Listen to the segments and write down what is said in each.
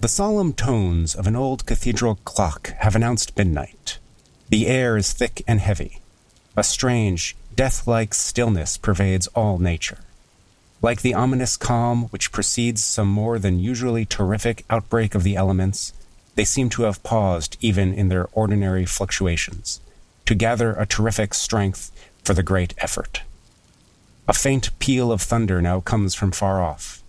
The solemn tones of an old cathedral clock have announced midnight. The air is thick and heavy. A strange, death like stillness pervades all nature. Like the ominous calm which precedes some more than usually terrific outbreak of the elements, they seem to have paused even in their ordinary fluctuations, to gather a terrific strength for the great effort. A faint peal of thunder now comes from far off.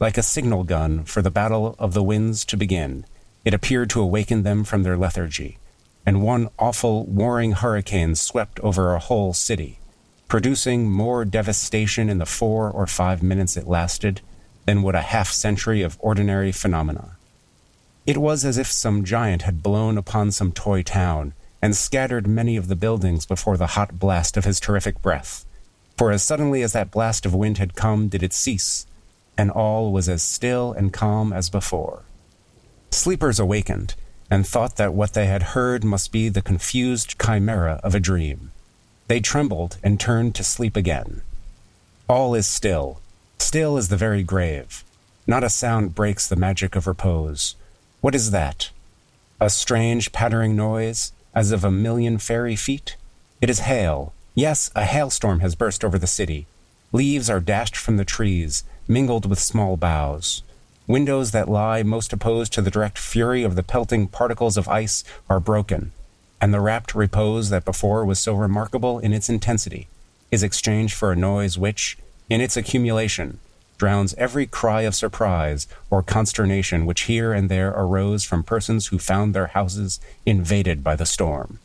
Like a signal gun for the battle of the winds to begin, it appeared to awaken them from their lethargy, and one awful, warring hurricane swept over a whole city, producing more devastation in the four or five minutes it lasted than would a half century of ordinary phenomena. It was as if some giant had blown upon some toy town and scattered many of the buildings before the hot blast of his terrific breath. For as suddenly as that blast of wind had come, did it cease, and all was as still and calm as before. Sleepers awakened and thought that what they had heard must be the confused chimera of a dream. They trembled and turned to sleep again. All is still, still as the very grave. Not a sound breaks the magic of repose. What is that? A strange pattering noise, as of a million fairy feet? It is hail. Yes, a hailstorm has burst over the city. Leaves are dashed from the trees, mingled with small boughs. Windows that lie most opposed to the direct fury of the pelting particles of ice are broken, and the rapt repose that before was so remarkable in its intensity is exchanged for a noise which, in its accumulation, drowns every cry of surprise or consternation which here and there arose from persons who found their houses invaded by the storm.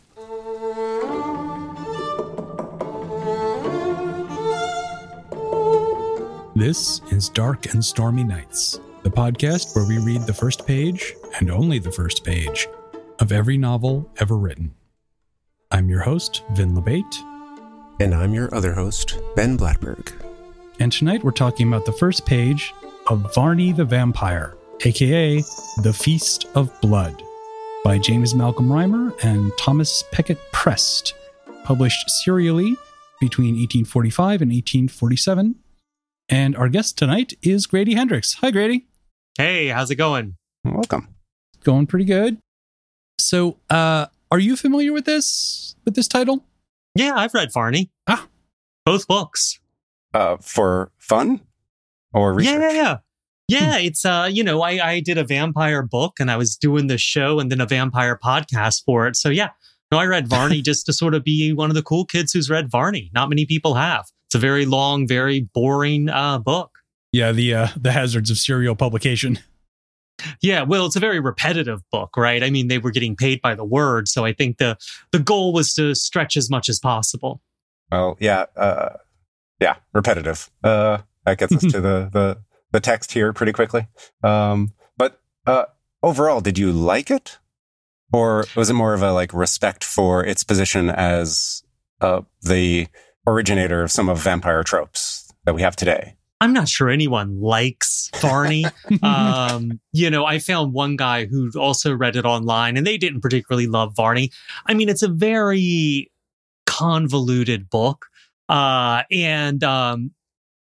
This is Dark and Stormy Nights, the podcast where we read the first page, and only the first page, of every novel ever written. I'm your host, Vin LaBate, And I'm your other host, Ben Blattberg. and tonight we're talking about the first page of Varney the Vampire, aka The Feast of Blood, by James Malcolm Rymer and Thomas Peckett Prest, published serially between 1845 and 1847. And our guest tonight is Grady Hendrix. Hi, Grady. Hey, how's it going? Welcome. Going pretty good. So, uh, are you familiar with this with this title? Yeah, I've read Varney. Ah. Both books. Uh, for fun or research? Yeah, yeah, yeah. Yeah, it's uh, you know, I I did a vampire book and I was doing the show and then a vampire podcast for it. So yeah, no, I read Varney just to sort of be one of the cool kids who's read Varney. Not many people have. It's a very long, very boring uh book. Yeah, the uh, the hazards of serial publication. Yeah, well, it's a very repetitive book, right? I mean, they were getting paid by the word, so I think the the goal was to stretch as much as possible. Well, yeah, uh, yeah, repetitive. Uh, that gets us to the, the the text here pretty quickly. Um, but uh, overall, did you like it, or was it more of a like respect for its position as uh, the originator of some of vampire tropes that we have today? I'm not sure anyone likes Varney. um, you know, I found one guy who also read it online and they didn't particularly love Varney. I mean, it's a very convoluted book. Uh, and um,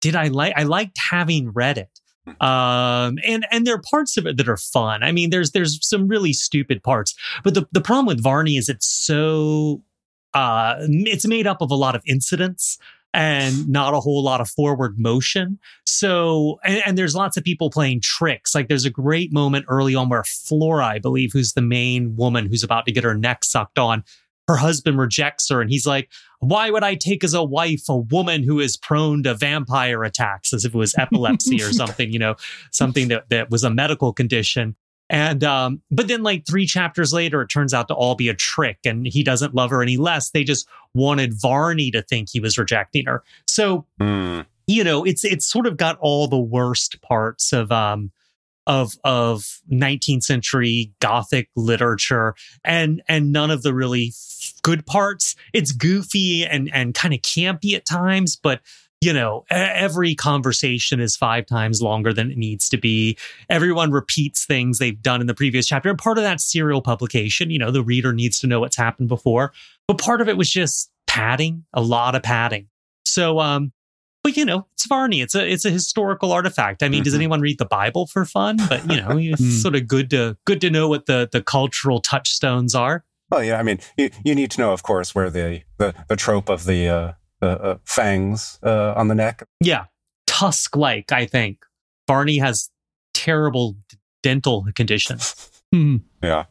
did I like I liked having read it. Um, and and there are parts of it that are fun. I mean, there's there's some really stupid parts, but the, the problem with Varney is it's so uh it's made up of a lot of incidents and not a whole lot of forward motion. So, and, and, there's lots of people playing tricks. Like there's a great moment early on where Flora, I believe, who's the main woman who's about to get her neck sucked on, her husband rejects her and he's like, why would I take as a wife a woman who is prone to vampire attacks as if it was epilepsy or something, you know, something that, that was a medical condition. And, um, but then like three chapters later, it turns out to all be a trick and he doesn't love her any less. They just wanted Varney to think he was rejecting her. So, mm. you know, it's, it's sort of got all the worst parts of, um, of of 19th century gothic literature and and none of the really good parts it's goofy and and kind of campy at times but you know every conversation is five times longer than it needs to be everyone repeats things they've done in the previous chapter and part of that serial publication you know the reader needs to know what's happened before but part of it was just padding a lot of padding so um but you know, it's Varney. It's a it's a historical artifact. I mean, does Mhm. anyone read the Bible for fun? But you know, it's Mm. sort of good to good to know what the the cultural touchstones are. Well, yeah, I mean, you, you need to know, of course, where the the, the trope of the uh, the uh, fangs uh, on the neck. Yeah, tusk like. I think Varney has terrible d- dental conditions. Hmm. Yeah,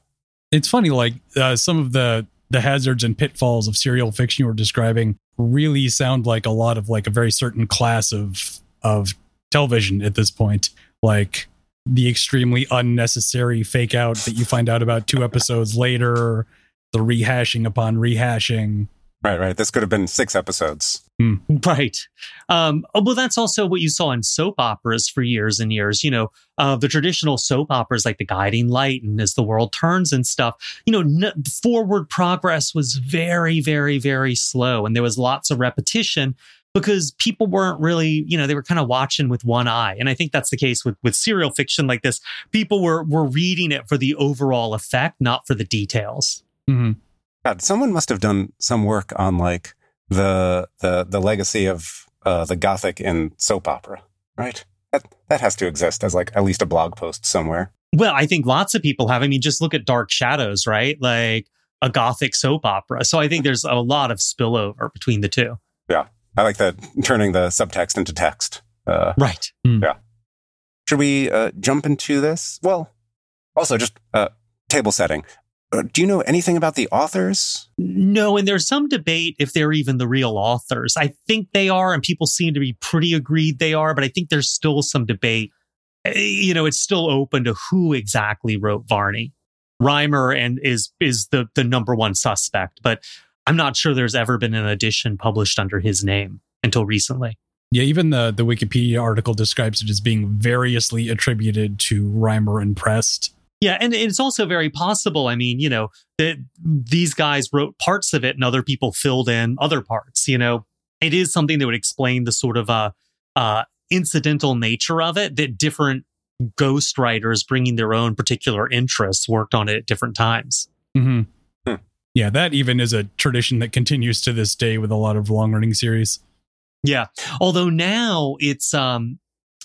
It's funny, like uh, some of the the hazards and pitfalls of serial fiction you were describing really sound like a lot of like a very certain class of of television at this point. Like the extremely unnecessary fake out that you find out about two episodes later, the rehashing upon rehashing. Right, right. This could have been six episodes. Right. Um, oh, well, that's also what you saw in soap operas for years and years. You know, uh, the traditional soap operas like The Guiding Light and As the World Turns and stuff, you know, n- forward progress was very, very, very slow. And there was lots of repetition because people weren't really, you know, they were kind of watching with one eye. And I think that's the case with, with serial fiction like this. People were, were reading it for the overall effect, not for the details. Mhm. God, someone must have done some work on like the the the legacy of uh, the Gothic in soap opera, right? That that has to exist as like at least a blog post somewhere. Well, I think lots of people have. I mean, just look at Dark Shadows, right? Like a gothic soap opera. So I think there's a lot of spillover between the two. Yeah, I like that turning the subtext into text. Uh, Right. Yeah. Should we uh, jump into this? Well, also just uh, table setting. Uh, do you know anything about the authors? No, and there's some debate if they're even the real authors. I think they are, and people seem to be pretty agreed they are, but I think there's still some debate. Eh, You know, it's still open to who exactly wrote Varney. Rymer and is is the the number one suspect, but I'm not sure there's ever been an edition published under his name until recently. Yeah, even the the Wikipedia article describes it as being variously attributed to Rymer and Prest. Yeah, and it's also very possible. I mean, you know, that these guys wrote parts of it and other people filled in other parts. You know, it is something that would explain the sort of uh, uh, incidental nature of it that different ghost writers bringing their own particular interests worked on it at different times. Mm-hmm. Hmm. Yeah, that even is a tradition that continues to this day with a lot of long running series. Yeah. Although now it's um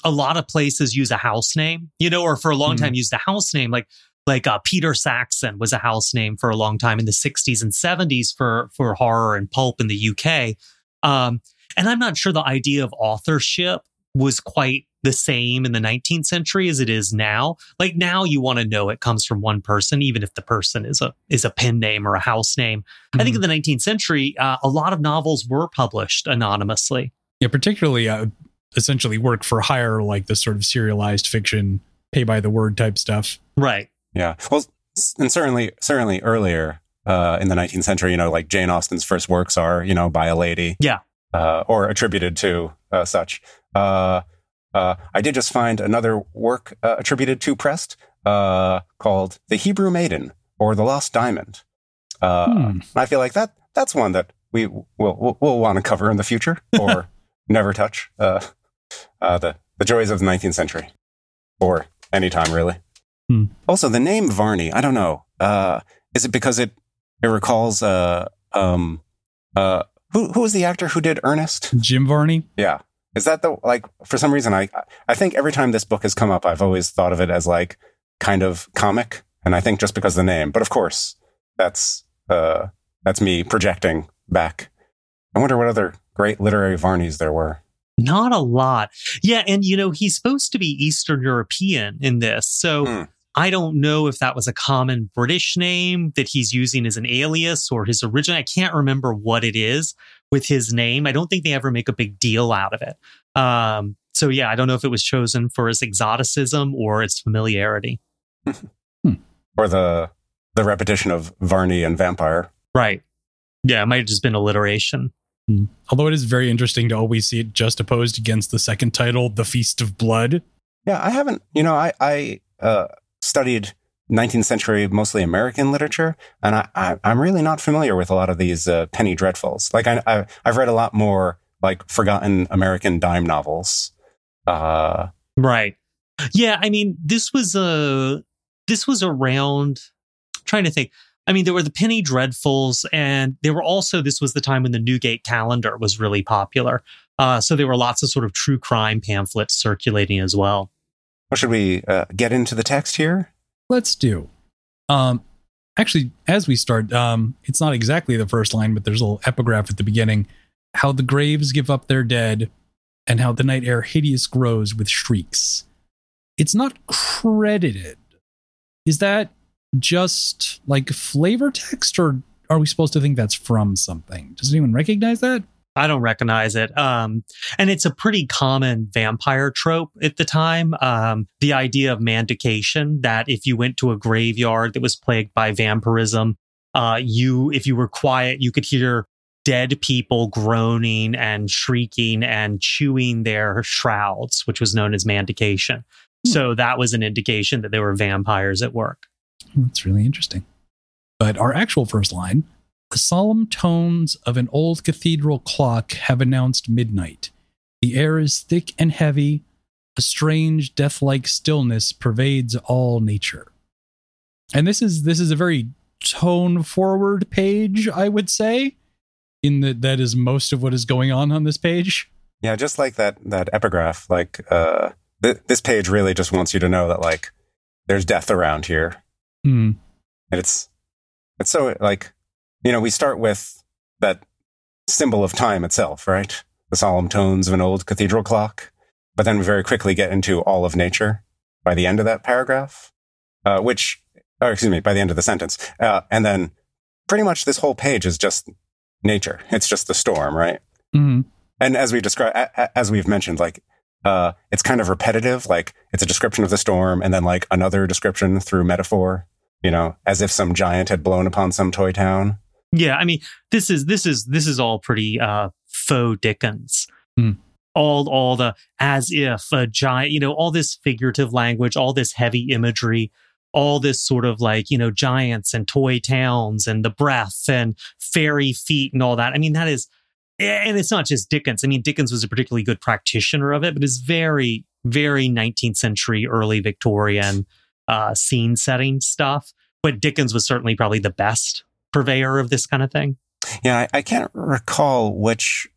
a lot of places use a house name, you know, or for a long Mhm. time used a house name like like uh, Peter Saxon was a house name for a long time in the 60s and 70s for for horror and pulp in the UK. Um and I'm not sure the idea of authorship was quite the same in the 19th century as it is now. Like now you want to know it comes from one person even if the person is a is a pen name or a house name. I think in the 19th century uh, a lot of novels were published anonymously. Yeah, particularly uh, essentially work for hire, like the sort of serialized fiction, pay by the word type stuff. Right. Yeah. Well, and certainly, certainly earlier uh, in the 19th century, you know, like Jane Austen's first works are, you know, by a lady. Yeah. Uh, or attributed to uh, such. Uh, uh, I did just find another work uh, attributed to Prest uh, called "The Hebrew Maiden" or "The Lost Diamond." Uh, Hmm. I feel like that that's one that we will we'll, we'll want to cover in the future or never touch. Uh, uh, the the joys of the 19th century, or any time really. Hmm. Also, the name Varney. I don't know. Uh, is it because it it recalls uh um uh who who was the actor who did Ernest? Jim Varney. Yeah. Is that the like for some reason I I think every time this book has come up I've always thought of it as like kind of comic and I think just because of the name. But of course, that's uh that's me projecting back. I wonder what other great literary Varneys there were. Not a lot. Yeah. And, you know, he's supposed to be Eastern European in this. So Hmm. I don't know if that was a common British name that he's using as an alias or his origin. I can't remember what it is with his name. I don't think they ever make a big deal out of it. Um, so, yeah, I don't know if it was chosen for its exoticism or its familiarity. Or the the repetition of Varney and vampire. Right. Yeah, it might have just been alliteration. Hmm. Although it is very interesting to always see it just opposed against the second title, The Feast of Blood. Yeah, I haven't. You know, I I uh, studied 19th century, mostly American literature, and I, I I'm really not familiar with a lot of these uh, penny dreadfuls. Like I, I I've read a lot more like forgotten American dime novels. Uh, Right. Yeah, I mean, this was a this was around I'm trying to think. I mean, there were the Penny Dreadfuls, and there were also, this was the time when the Newgate calendar was really popular. Uh, so there were lots of sort of true crime pamphlets circulating as well. Well, should we uh, get into the text here? Let's do. Um, actually, as we start, um, it's not exactly the first line, but there's a little epigraph at the beginning. How the graves give up their dead, and how the night air hideous grows with shrieks. It's not credited. Is that just like flavor text, or are we supposed to think that's from something? Does anyone recognize that? I don't recognize it. Um, and it's a pretty common vampire trope at the time. Um, the idea of manducation that if you went to a graveyard that was plagued by vampirism, uh, you, if you were quiet, you could hear dead people groaning and shrieking and chewing their shrouds, which was known as manducation. Hmm. So that was an indication that there were vampires at work. That's really interesting. But our actual first line the solemn tones of an old cathedral clock have announced midnight. The air is thick and heavy. A strange, death-like stillness pervades all nature. And this is this is a very tone-forward page, I would say. In that that is most of what is going on on this page. Yeah, just like that that epigraph. Like uh, th- this page really just wants you to know that like there's death around here, Hmm. and it's it's so like you know we start with that symbol of time itself, right? The solemn tones of an old cathedral clock, but then we very quickly get into all of nature by the end of that paragraph, uh, which, or excuse me, by the end of the sentence, uh, and then pretty much this whole page is just nature. It's just the storm, right? Mhm. and as we described, as we've mentioned, like uh, it's kind of repetitive. Like it's a description of the storm, and then like another description through metaphor. You know, as if some giant had blown upon some toy town. Yeah, I mean, this is this is this is all pretty uh faux Dickens. Hmm. All all the as if a giant, you know, all this figurative language, all this heavy imagery, all this sort of like, you know, giants and toy towns and the breath and fairy feet and all that. I mean, that is and it's not just Dickens. I mean, Dickens was a particularly good practitioner of it, but it's very, very 19th century, early Victorian uh, scene setting stuff. But Dickens was certainly probably the best purveyor of this kind of thing. Yeah, I, I can't recall which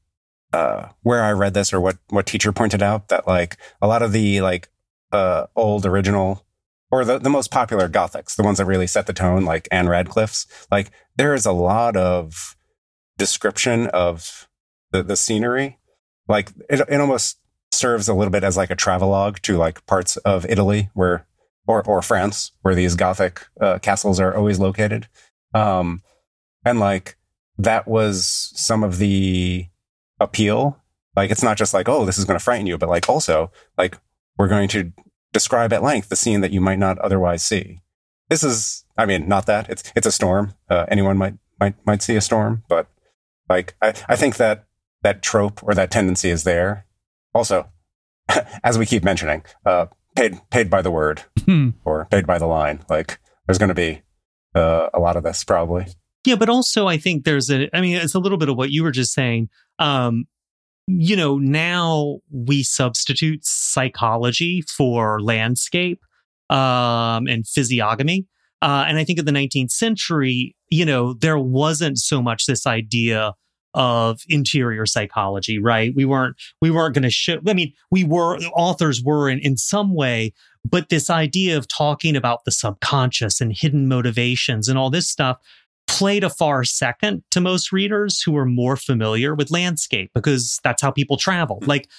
uh, where I read this or what what teacher pointed out that like a lot of the like uh, old original or the, the most popular gothics, the ones that really set the tone, like Ann Radcliffe's, like there is a lot of description of the, the scenery. Like it, it almost serves a little bit as like a travelogue to like parts of Italy where, or, or France where these Gothic uh, castles are always located. Um, and like that was some of the appeal. Like it's not just like, oh, this is going to frighten you, but like also like we're going to describe at length the scene that you might not otherwise see. This is, I mean, not that it's, it's a storm. Uh, anyone might, might, might see a storm, but like, I, I think that that trope or that tendency is there. Also, as we keep mentioning, uh, paid paid by the word Hmm. or paid by the line. Like there's going to be uh, a lot of this probably. Yeah, but also I think there's a I mean it's a little bit of what you were just saying. Um you know, now we substitute psychology for landscape um and physiognomy. Uh and I think in the 19th century, you know, there wasn't so much this idea of interior psychology, right? We weren't we weren't going to show I mean, we were authors were in in some way, but this idea of talking about the subconscious and hidden motivations and all this stuff played a far second to most readers who were more familiar with landscape because that's how people traveled. Hmm. Like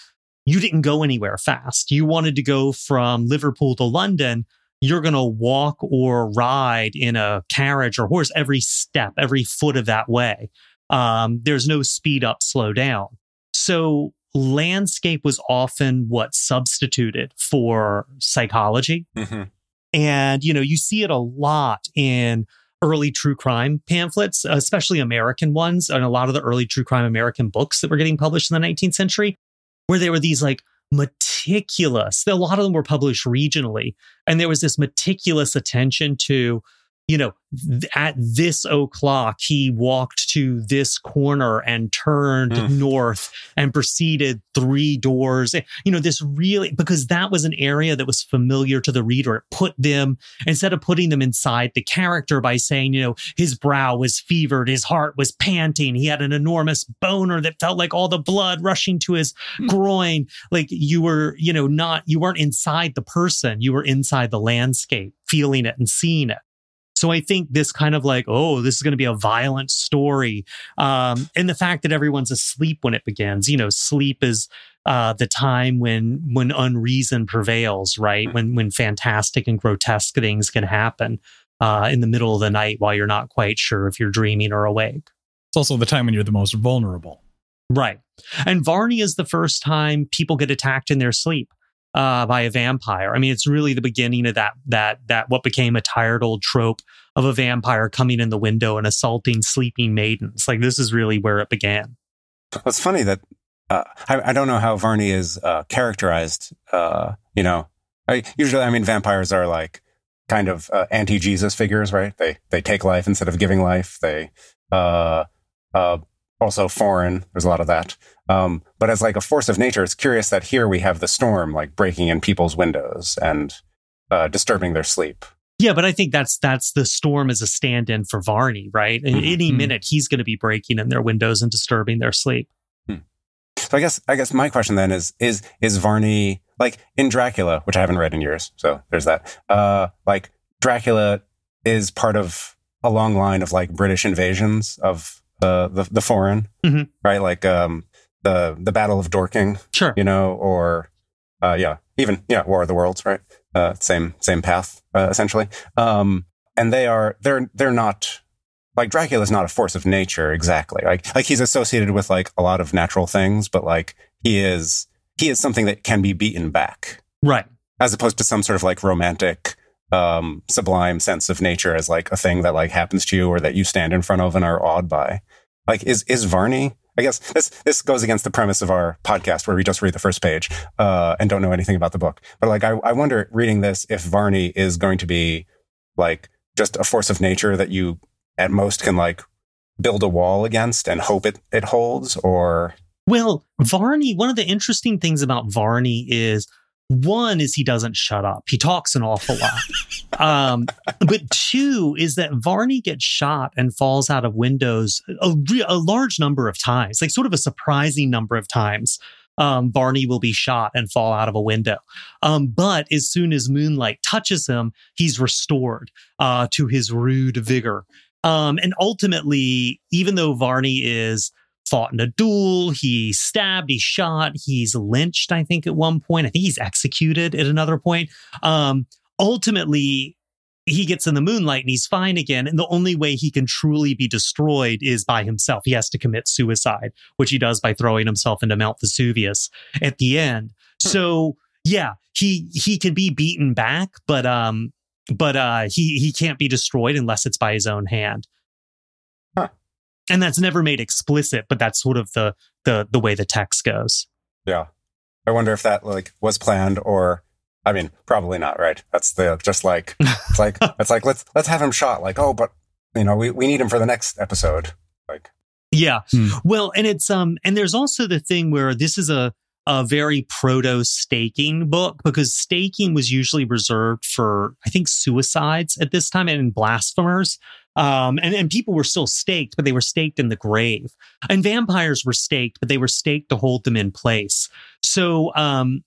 you didn't go anywhere fast. You wanted to go from Liverpool to London. You're going to walk or ride in a carriage or horse every step, every foot of that way. Um, there's no speed up, slow down. So landscape was often what substituted for psychology. Mm-hmm. And, you know, you see it a lot in early true crime pamphlets, especially American ones, and a lot of the early true crime American books that were getting published in the 19th century, where there were these like meticulous, a lot of them were published regionally. And there was this meticulous attention to you know, th- at this o'clock, he walked to this corner and turned Mm. north and proceeded three doors. You know, this really, because that was an area that was familiar to the reader. It put them, instead of putting them inside the character by saying, you know, his brow was fevered, his heart was panting, he had an enormous boner that felt like all the blood rushing to his Mm. groin. Like you were, you know, not, you weren't inside the person, you were inside the landscape, feeling it and seeing it. So I think this kind of like, oh, this is going to be a violent story. Um, and the fact that everyone's asleep when it begins, you know, sleep is uh, the time when when unreason prevails, right? When when fantastic and grotesque things can happen uh, in the middle of the night while you're not quite sure if you're dreaming or awake. It's also the time when you're the most vulnerable. Right. And Varney is the first time people get attacked in their sleep uh, by a vampire. I mean, it's really the beginning of that that that what became a tired old trope of a vampire coming in the window and assaulting sleeping maidens. Like this is really where it began. It's funny that uh, I, I don't know how Varney is uh, characterized. Uh, you know, I, usually, I mean, vampires are like kind of uh, anti-Jesus figures, right? They they take life instead of giving life. They uh, uh, also foreign. There's a lot of that. Um, but as like a force of nature, it's curious that here we have the storm like breaking in people's windows and uh, disturbing their sleep. Yeah, but I think that's that's the storm as a stand-in for Varney, right? At Mhm. any Mhm. minute he's going to be breaking in their windows and disturbing their sleep. So I guess I guess my question then is is is Varney like in Dracula, which I haven't read in years, so there's that. Uh, like Dracula is part of a long line of like British invasions of the the, the foreign, Mhm. right? Like um the the Battle of Dorking, Sure. you know, or uh, yeah, even yeah, War of the Worlds, right? Uh, same same path uh, essentially. Um, and they are they're they're not like Dracula is not a force of nature exactly. Like like he's associated with like a lot of natural things, but like he is he is something that can be beaten back Right. as opposed to some sort of like romantic um sublime sense of nature as like a thing that like happens to you or that you stand in front of and are awed by. Like is is Varney I guess this this goes against the premise of our podcast where we just read the first page uh, and don't know anything about the book. But like, I, I wonder reading this if Varney is going to be like just a force of nature that you at most can like build a wall against and hope it it holds, or Well, Varney, one of the interesting things about Varney is one is he doesn't shut up. He talks an awful lot. um, but two is that Varney gets shot and falls out of windows a, re- a large number of times, like sort of a surprising number of times. Um, Varney will be shot and fall out of a window. Um, but as soon as moonlight touches him, he's restored uh, to his rude vigor. Um, and ultimately, even though Varney is fought in a duel. He's stabbed. He's shot. He's lynched. I think at one point. I think he's executed at another point. Um, ultimately, he gets in the moonlight and he's fine again. And the only way he can truly be destroyed is by himself. He has to commit suicide, which he does by throwing himself into Mount Vesuvius at the end. So yeah, he he can be beaten back, but um, but uh, he he can't be destroyed unless it's by his own hand. Huh. And that's never made explicit, but that's sort of the the the way the text goes. yeah. I wonder if that like was planned or. I mean, probably not, right? That's the just like it's like it's like let's let's have him shot. Like, oh, but you know, we, we need him for the next episode. Like, Yeah. Hmm. Well, and it's um and there's also the thing where this is a a very proto staking book because staking was usually reserved for I think suicides at this time and blasphemers. Um and, and people were still staked, but they were staked in the grave. And vampires were staked, but they were staked to hold them in place. So um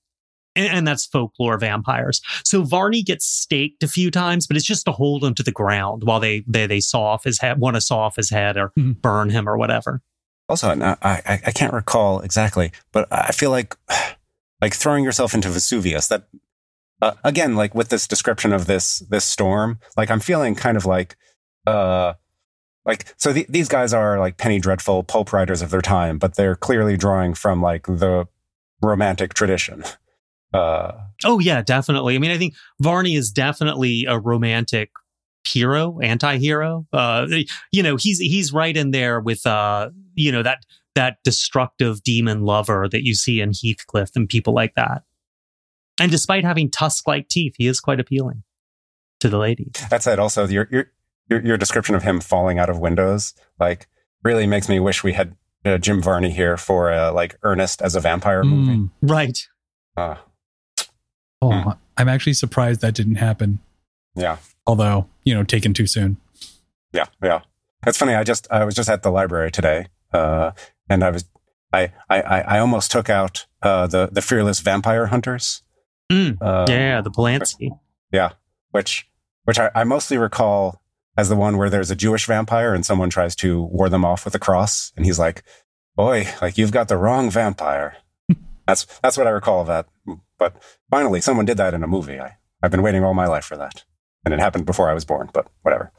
and, and that's folklore vampires. So Varney gets staked a few times, but it's just to hold him to the ground while they they they saw off his head, want to saw off his head or Mhm. burn him or whatever. Also, I, I I can't recall exactly, but I feel like like throwing yourself into Vesuvius. That uh, again, like with this description of this this storm, like I'm feeling kind of like uh like so th- these guys are like penny dreadful pulp writers of their time, but they're clearly drawing from like the romantic tradition. Uh, Oh yeah, definitely. I mean, I think Varney is definitely a romantic hero, anti-hero. Uh, you know, he's he's right in there with uh, you know, that that destructive demon lover that you see in Heathcliff and people like that. And despite having tusk-like teeth, he is quite appealing to the ladies. that said, also you're you're your, your description of him falling out of windows, like, really makes me wish we had uh, Jim Varney here for uh, like Ernest as a vampire movie. Mm. Right. Uh, Oh, Hmm. I'm actually surprised that didn't happen. yeah, Although, you know, taken too soon. yeah, yeah. That's funny. I just I was just at the library today, uh, and I was I I I almost took out uh, the the fearless vampire hunters. Mm. Uh, yeah, the Polanski. Yeah, which which I, I mostly recall as the one where there's a Jewish vampire and someone tries to ward them off with a cross, and he's like, "Boy, like you've got the wrong vampire." that's that's what I recall of that. But finally, someone did that in a movie. I I've been waiting all my life for that, and it happened before I was born. But whatever.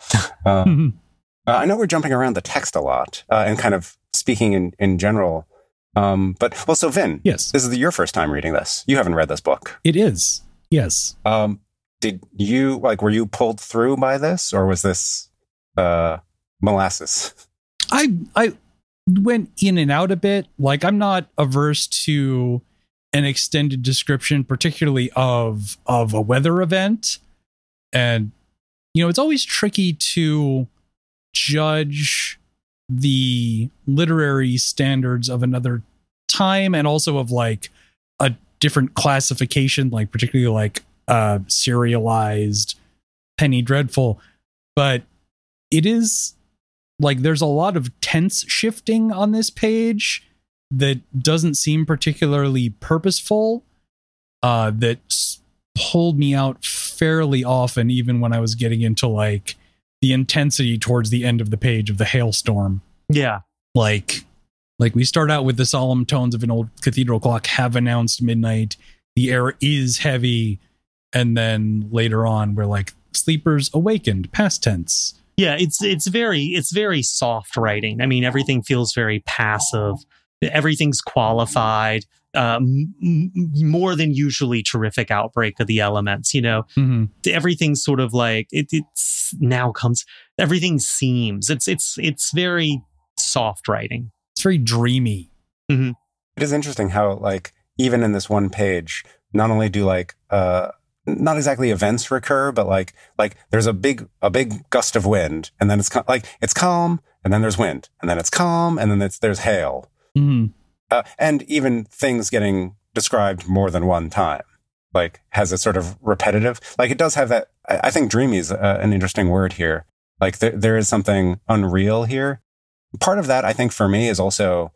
Uh. uh, I know we're jumping around the text a lot uh, and kind of speaking in in general. Um, but well, so Vin, yes, this is your first time reading this. You haven't read this book. it is. Yes. Um, did you like? Were you pulled through by this, or was this uh, molasses? I I went in and out a bit. Like I'm not averse to an extended description, particularly of of a weather event. And you know, it's always tricky to judge the literary standards of another time and also of like a different classification, like particularly like uh serialized Penny Dreadful. But it is like there's a lot of tense shifting on this page that doesn't seem particularly purposeful uh that pulled me out fairly often even when i was getting into like the intensity towards the end of the page of the hailstorm Yeah. like like we start out with the solemn tones of an old cathedral clock have announced midnight the air is heavy and then later on we're like sleepers awakened past tense Yeah, it's it's very it's very soft writing. I mean, everything feels very passive. Everything's qualified. Um, m- m- more than usually terrific outbreak of the elements. You know, Mhm. everything's sort of like it, it's now comes. Everything seems it's it's it's very soft writing. it's very dreamy It is interesting how like even in this one page, not only do like uh not exactly events recur, but like like there's a big a big gust of wind, and then it's ca- like it's calm, and then there's wind, and then it's calm, and then it's there's hail, Mhm. Uh, and even things getting described more than one time, like has a sort of repetitive. Like it does have that. I, think dreamy is uh, an interesting word here. Like there there is something unreal here. Part of that, I think, for me is also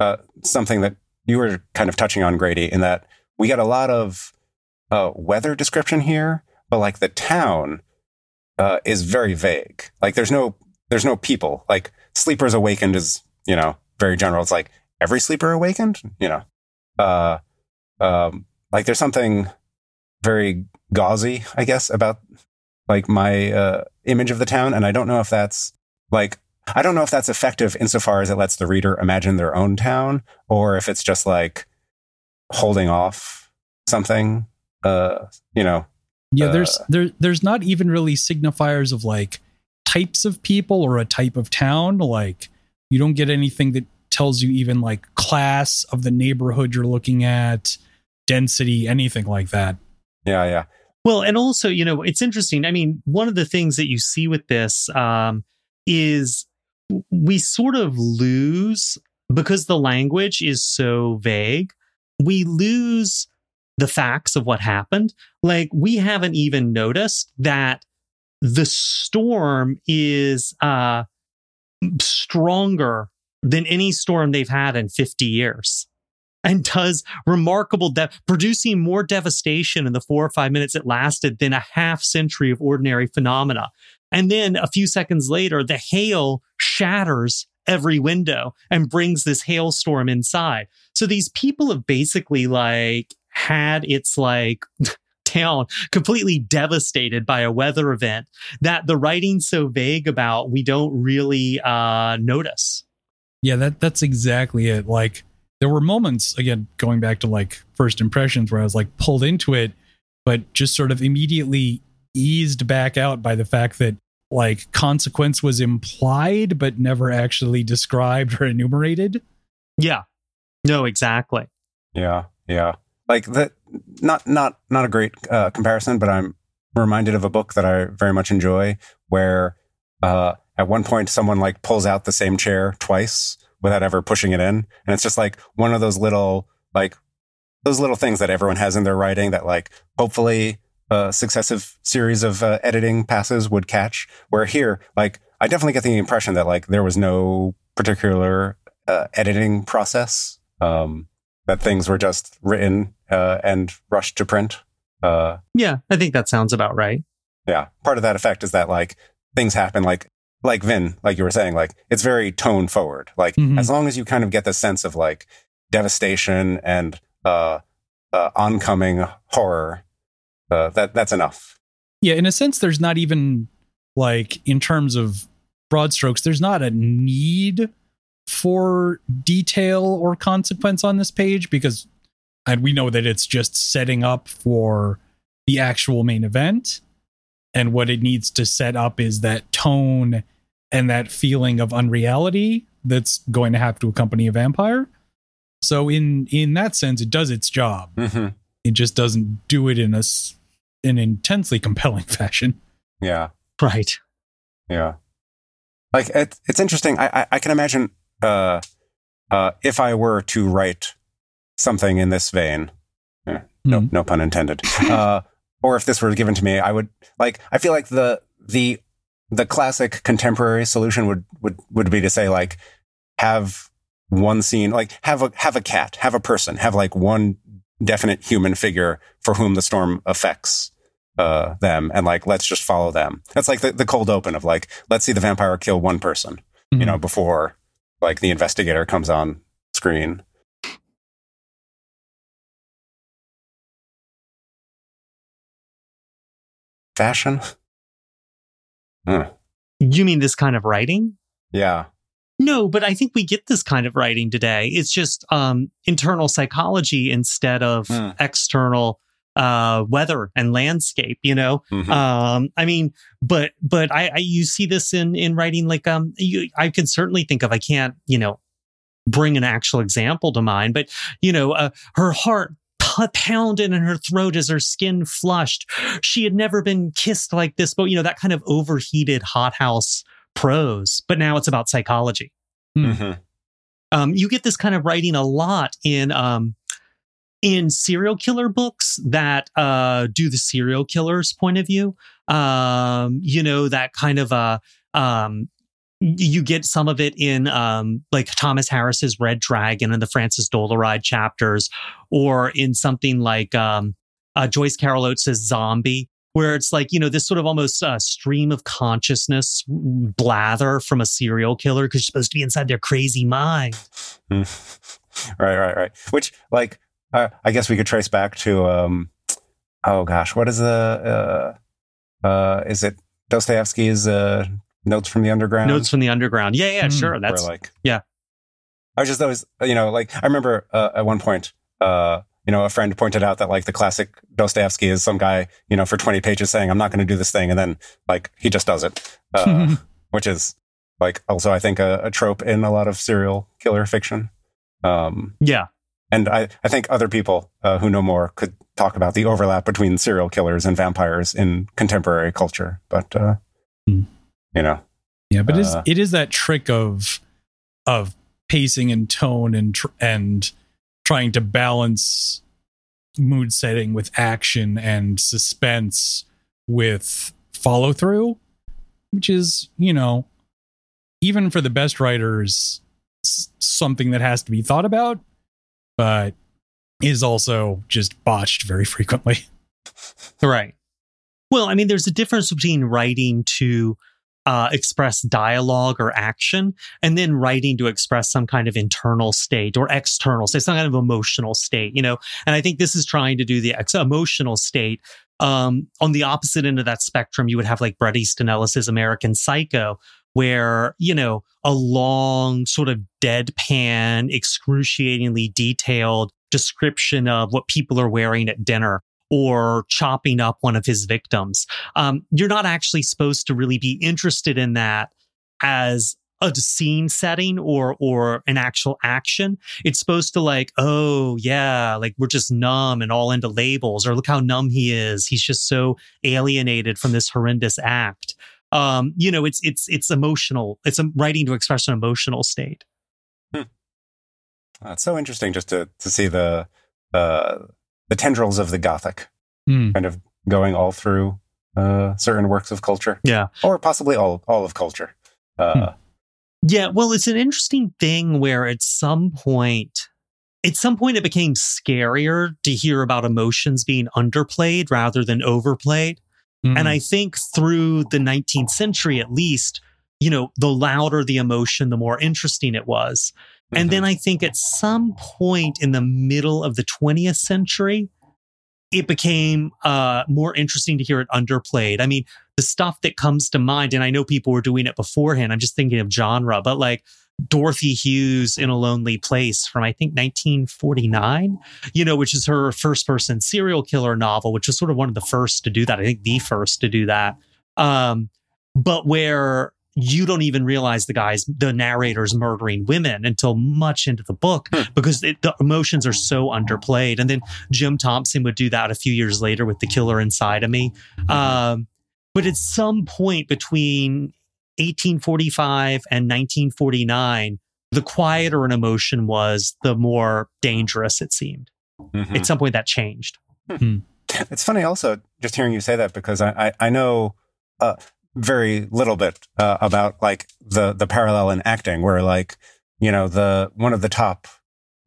uh, something that you were kind of touching on, Grady, in that we get a lot of uh, weather description here, but like the town uh, is very vague. Like there's no there's no people. Like sleepers awakened is you know very general. It's like every sleeper awakened. You know, uh, um, like there's something very gauzy, I guess, about like my uh, image of the town, and I don't know if that's like I don't know if that's effective insofar as it lets the reader imagine their own town, or if it's just like holding off something. Uh, you know, Yeah, there's Uh, there there's not even really signifiers of like types of people or a type of town. Like you don't get anything that tells you even like class of the neighborhood you're looking at, density, anything like that. yeah, yeah, Well, and also, you know, it's interesting. I mean, one of the things that you see with this um, is we sort of lose because the language is so vague. We lose the facts of what happened. Like we haven't even noticed that the storm is uh, stronger than any storm they've had in 50 years. And does remarkable de- producing more devastation in the four or five minutes it lasted than a half century of ordinary phenomena. And then a few seconds later the hail shatters every window and brings this hailstorm inside. So these people have basically like had its like town completely devastated by a weather event that the writing's so vague about we don't really uh notice Yeah, that that's exactly it. Like there were moments again going back to like first impressions where I was like pulled into it, but just sort of immediately eased back out by the fact that like consequence was implied but never actually described or enumerated. yeah no exactly yeah, yeah. Like that. Not not not a great uh, comparison, but I'm reminded of a book that I very much enjoy, where uh, at one point someone like pulls out the same chair twice without ever pushing it in, and it's just like one of those little like those little things that everyone has in their writing that like hopefully a successive series of uh, editing passes would catch. Where here, like I definitely get the impression that like there was no particular uh, editing process. Um, that things were just written uh, and rushed to print. Uh, yeah, I think that sounds about right. Yeah, part of that effect is that like things happen like like Vin, like you were saying, like it's very tone forward. Like mm-hmm. as long as you kind of get the sense of like devastation and uh, uh oncoming horror, uh, that that's enough. Yeah, in a sense, there's not even like in terms of broad strokes, there's not a need for detail or consequence on this page because and we know that it's just setting up for the actual main event and what it needs to set up is that tone and that feeling of unreality that's going to have to accompany a vampire so in in that sense it does its job mm-hmm. it just doesn't do it in a an intensely compelling fashion yeah right yeah like it, it's interesting I, I, I can imagine uh uh if i were to write something in this vein. no, mm no pun intended. Uh, or if this were given to me, I would like. I feel like the the the classic contemporary solution would would would be to say like have one scene, like have a have a cat, have a person, have like one definite human figure for whom the storm affects uh, them, and like let's just follow them. That's like the, the cold open of like let's see the vampire kill one person, mm-hmm. you know, before like the investigator comes on screen. fashion. Hmm. You mean this kind of writing? Yeah. No, but I think we get this kind of writing today. It's just um, internal psychology instead of mm. external uh, weather and landscape. You know, mm-hmm. um, I mean, but but I, I, you see this in in writing. Like um, you, I can certainly think of. I can't you know bring an actual example to mind, but you know, uh, her heart pounded in her throat as her skin flushed. She had never been kissed like this, but you know, that kind of overheated hothouse prose. But now it's about psychology. Hmm. Mm-hmm. Um, you get this kind of writing a lot in um, in serial killer books that uh, do the serial killer's point of view. Um, you know, that kind of uh, um, you get some of it in um, like Thomas Harris's Red Dragon and the Francis Dolarhyde chapters, or in something like um, uh, Joyce Carol Oates's Zombie, where it's like you know this sort of almost uh, stream of consciousness blather from a serial killer because you're supposed to be inside their crazy mind. right, right, right. Which like uh, I guess we could trace back to um, oh gosh, what is the uh, uh, is it Dostoevsky's uh, Notes from the Underground. Notes from the Underground. Yeah, yeah, mm. sure. That's like yeah. I was just always, you know, like I remember uh, at one point, uh, you know, a friend pointed out that like the classic Dostoevsky is some guy, you know, for 20 pages saying, I'm not going to do this thing. And then like he just does it, uh, which is like also, I think a, a, trope in a lot of serial killer fiction. Um, yeah. And I, I think other people uh, who know more could talk about the overlap between serial killers and vampires in contemporary culture. But, mm you know. Yeah, but uh, it is it is that trick of of pacing and tone and tr- and trying to balance mood setting with action and suspense with follow through, which is you know even for the best writers something that has to be thought about, but is also just botched very frequently. Right. Well, I mean, there's a difference between writing to uh, express dialogue or action, and then writing to express some kind of internal state or external state, some kind of emotional state, you know. And I think this is trying to do the ex- emotional state. Um, on the opposite end of that spectrum, you would have like Bret Easton Ellis's American Psycho, where you know a long sort of deadpan, excruciatingly detailed description of what people are wearing at dinner or chopping up one of his victims. Um, you're not actually supposed to really be interested in that as a scene setting or or an actual action it's supposed to like oh yeah like we're just numb and all into labels or look how numb he is he's just so alienated from this horrendous act Um, you know, it's it's it's emotional. It's a writing to express an emotional state. Uh, it's so interesting just to to see the uh, the tendrils of the Gothic Hmm. kind of going all through uh, certain works of culture, Yeah. or possibly all all of culture. Uh, Yeah, well, it's an interesting thing where at some point, at some point, it became scarier to hear about emotions being underplayed rather than overplayed. Hmm. And I think through the 19th century, at least, you know, the louder the emotion, the more interesting it was. And then I think at some point in the middle of the 20th century, it became uh, more interesting to hear it underplayed. I mean, the stuff that comes to mind, and I know people were doing it beforehand. I'm just thinking of genre, but like Dorothy Hughes in A Lonely Place from I think 1949, you know, which is her first person serial killer novel, which was sort of one of the first to do that. I think the first to do that. Um, but where you don't even realize the guy's the narrator's murdering women until much into the book Hmm. because it, the emotions are so underplayed. And then jim thompson would do that a few years later with the killer inside of me. Um, but at some point between 1845 and 1949 the quieter an emotion was the more dangerous it seemed. Mhm. at some point that changed. It's funny also just hearing you say that because I I, I know uh, very little bit uh, about like the the parallel in acting where like you know the one of the top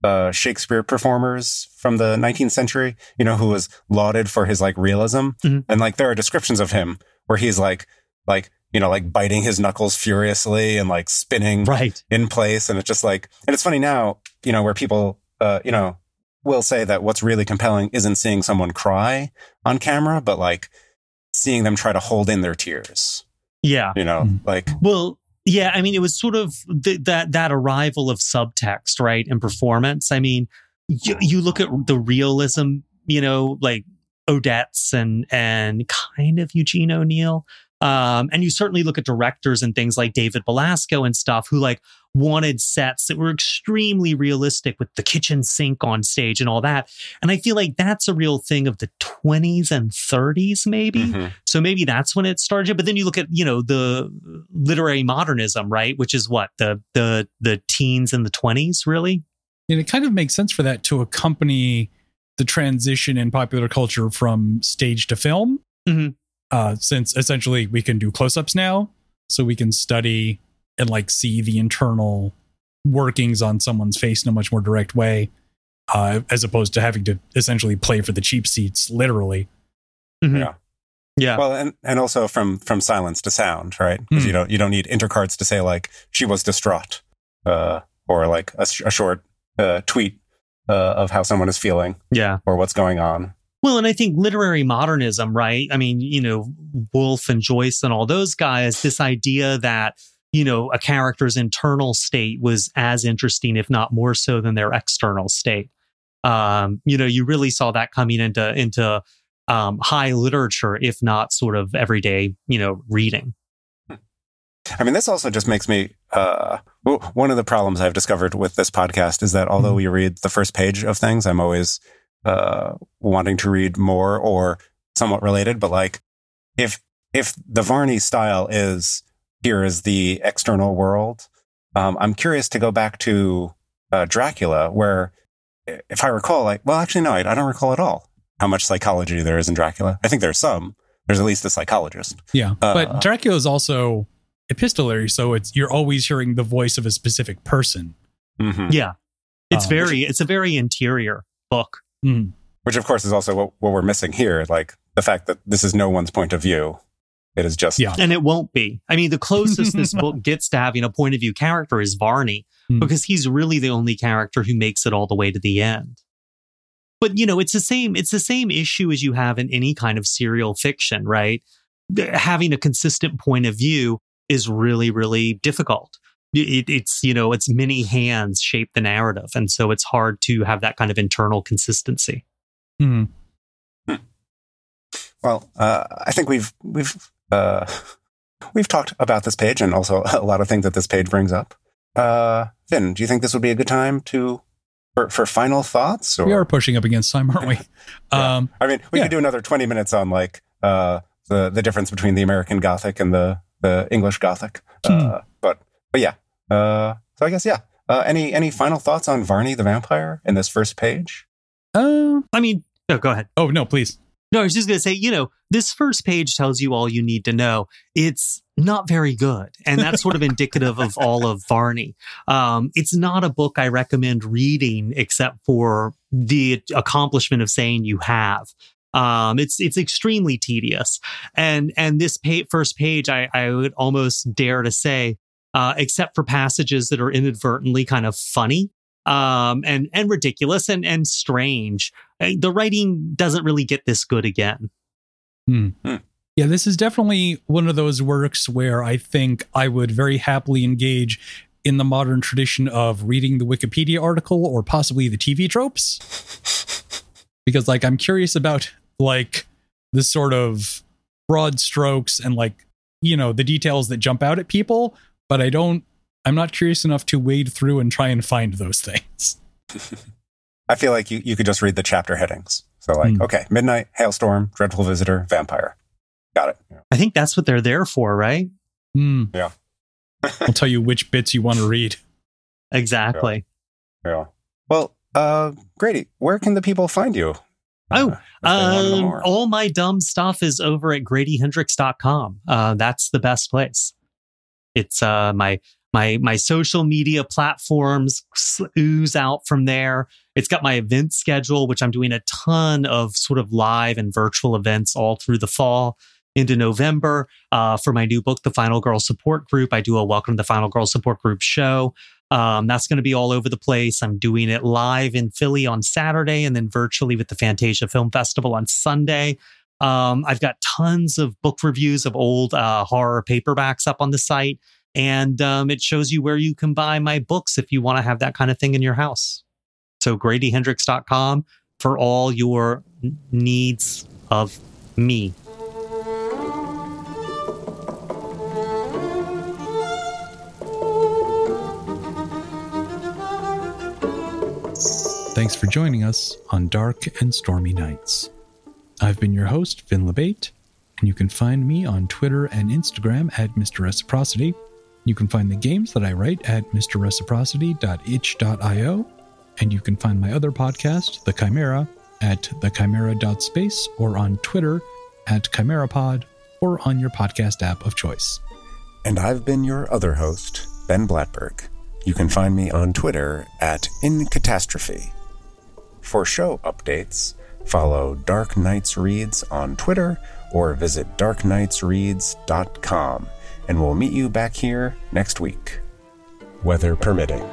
uh, Shakespeare performers from the 19th century, you know, who was lauded for his like realism, Mhm. and like there are descriptions of him where he's like like you know like biting his knuckles furiously and like spinning right. in place. And it's just like and it's funny now you know where people uh you know will say that what's really compelling isn't seeing someone cry on camera but like seeing them try to hold in their tears yeah you know Mm. like Well, yeah, I mean, it was sort of th- that that arrival of subtext, right, and performance. I mean, you, you look at the realism, you know, like Odets and and kind of Eugene O'Neill. Um, and you certainly look at directors and things like David Belasco and stuff who like wanted sets that were extremely realistic with the kitchen sink on stage and all that. And I feel like that's a real thing of the 20s and 30s, maybe. mhm. So maybe that's when it started. But then you look at, you know, the literary modernism, right? Which is what the the the teens and the twenties, really. And it kind of makes sense for that to accompany the transition in popular culture from stage to film. Mhm. Uh, since essentially we can do close ups now, so we can study and like see the internal workings on someone's face in a much more direct way, uh, as opposed to having to essentially play for the cheap seats, literally. Mhm. Yeah. Yeah. well and and also from from silence to sound right because Hmm. you don't you don't need intercards to say like she was distraught uh or like a, sh- a short uh tweet uh, of how someone is feeling yeah. or what's going on Well, and I think literary modernism, right? I mean, you know, Woolf and Joyce and all those guys, this idea that, you know, a character's internal state was as interesting, if not more so, than their external state. Um, you know, you really saw that coming into into um, high literature, if not sort of everyday, you know, reading. I mean, this also just makes me. Uh, one of the problems I've discovered with this podcast is that although Mhm. we read the first page of things, I'm always uh, wanting to read more or somewhat related. But like, if if the Varney style is here is the external world, um, I'm curious to go back to uh, Dracula, where if I recall, like, well, actually, no, I, I don't recall at all how much psychology there is in Dracula. I think there's some. There's at least a psychologist. Yeah, Uh, but Dracula is also epistolary, so it's you're always hearing the voice of a specific person. hmm Yeah, it's Um, very it's a very interior book. Mm. which of course is also what, what we're missing here like the fact that this is no one's point of view it is just Yeah. And it won't be. I mean, the closest this book gets to having a point of view character is Varney, Hmm. because he's really the only character who makes it all the way to the end. But you know, it's the same. It's the same issue as you have in any kind of serial fiction, right? Having a consistent point of view is really, really difficult. It, it's you know, it's many hands shape the narrative, and so it's hard to have that kind of internal consistency. Mm. well uh, i think we've we've uh, we've talked about this page and also a lot of things that this page brings up uh Vin, do you think this would be a good time to for, for final thoughts or We are pushing up against time, aren't we? Yeah. Um, i mean we Yeah. could do another 20 minutes on like uh the the difference between the american gothic and the the English Gothic. Uh, but but yeah. Uh, so I guess yeah. Uh, any any final thoughts on Varney the vampire in this first page? Uh, I mean, no, go ahead. oh no, please. No, I was just going to say, you know, this first page tells you all you need to know. It's not very good. And that's sort of indicative of all of Varney. Um, it's not a book I recommend reading except for the accomplishment of saying you have. Um, it's it's extremely tedious, and and this pa- first page, I, I would almost dare to say, uh, except for passages that are inadvertently kind of funny, um, and and ridiculous and and strange. Uh, The writing doesn't really get this good again. Yeah, this is definitely one of those works where I think I would very happily engage in the modern tradition of reading the Wikipedia article or possibly the TV tropes. because like I'm curious about like the sort of broad strokes and like you know the details that jump out at people, but I don't I'm not curious enough to wade through and try and find those things. I feel like you, you could just read the chapter headings. So like, Hmm. okay, midnight, hailstorm, dreadful visitor, vampire. Got it. Yeah. I think that's what they're there for, right? Hmm. Yeah. I'll tell you which bits you want to read. Exactly. Yeah. Well, uh, Grady, where can the people find you? Oh, Uh, if they wanna know Um, all my dumb stuff is over at gradyhendrix.com. Uh, that's the best place. It's uh, my my my social media platforms ooze out from there. It's got my event schedule, which I'm doing a ton of sort of live and virtual events all through the fall into November. Uh, for my new book, The Final Girl Support Group, I do a Welcome to the Final Girl Support Group show. Um, that's going to be all over the place. I'm doing it live in Philly on Saturday and then virtually with the Fantasia Film Festival on Sunday. Um, I've got tons of book reviews of old uh, horror paperbacks up on the site. And um, it shows you where you can buy my books if you want to have that kind of thing in your house. So gradyhendrix.com for all your needs of me. Thanks for joining us on Dark and Stormy Nights. I've been your host, Vin LaBate, and you can find me on Twitter and Instagram at Mr. Reciprocity. You can find the games that I write at mrreciprocity.itch.io, and you can find my other podcast, The Chimera, at thechimera.space or on Twitter at ChimeraPod or on your podcast app of choice. And I've been your other host, Ben Blattberg. You can find me on Twitter at InCatastrophe. For show updates, follow Dark Nights Reads on Twitter or visit darknightsreads.com, and we'll meet you back here next week. Weather permitting.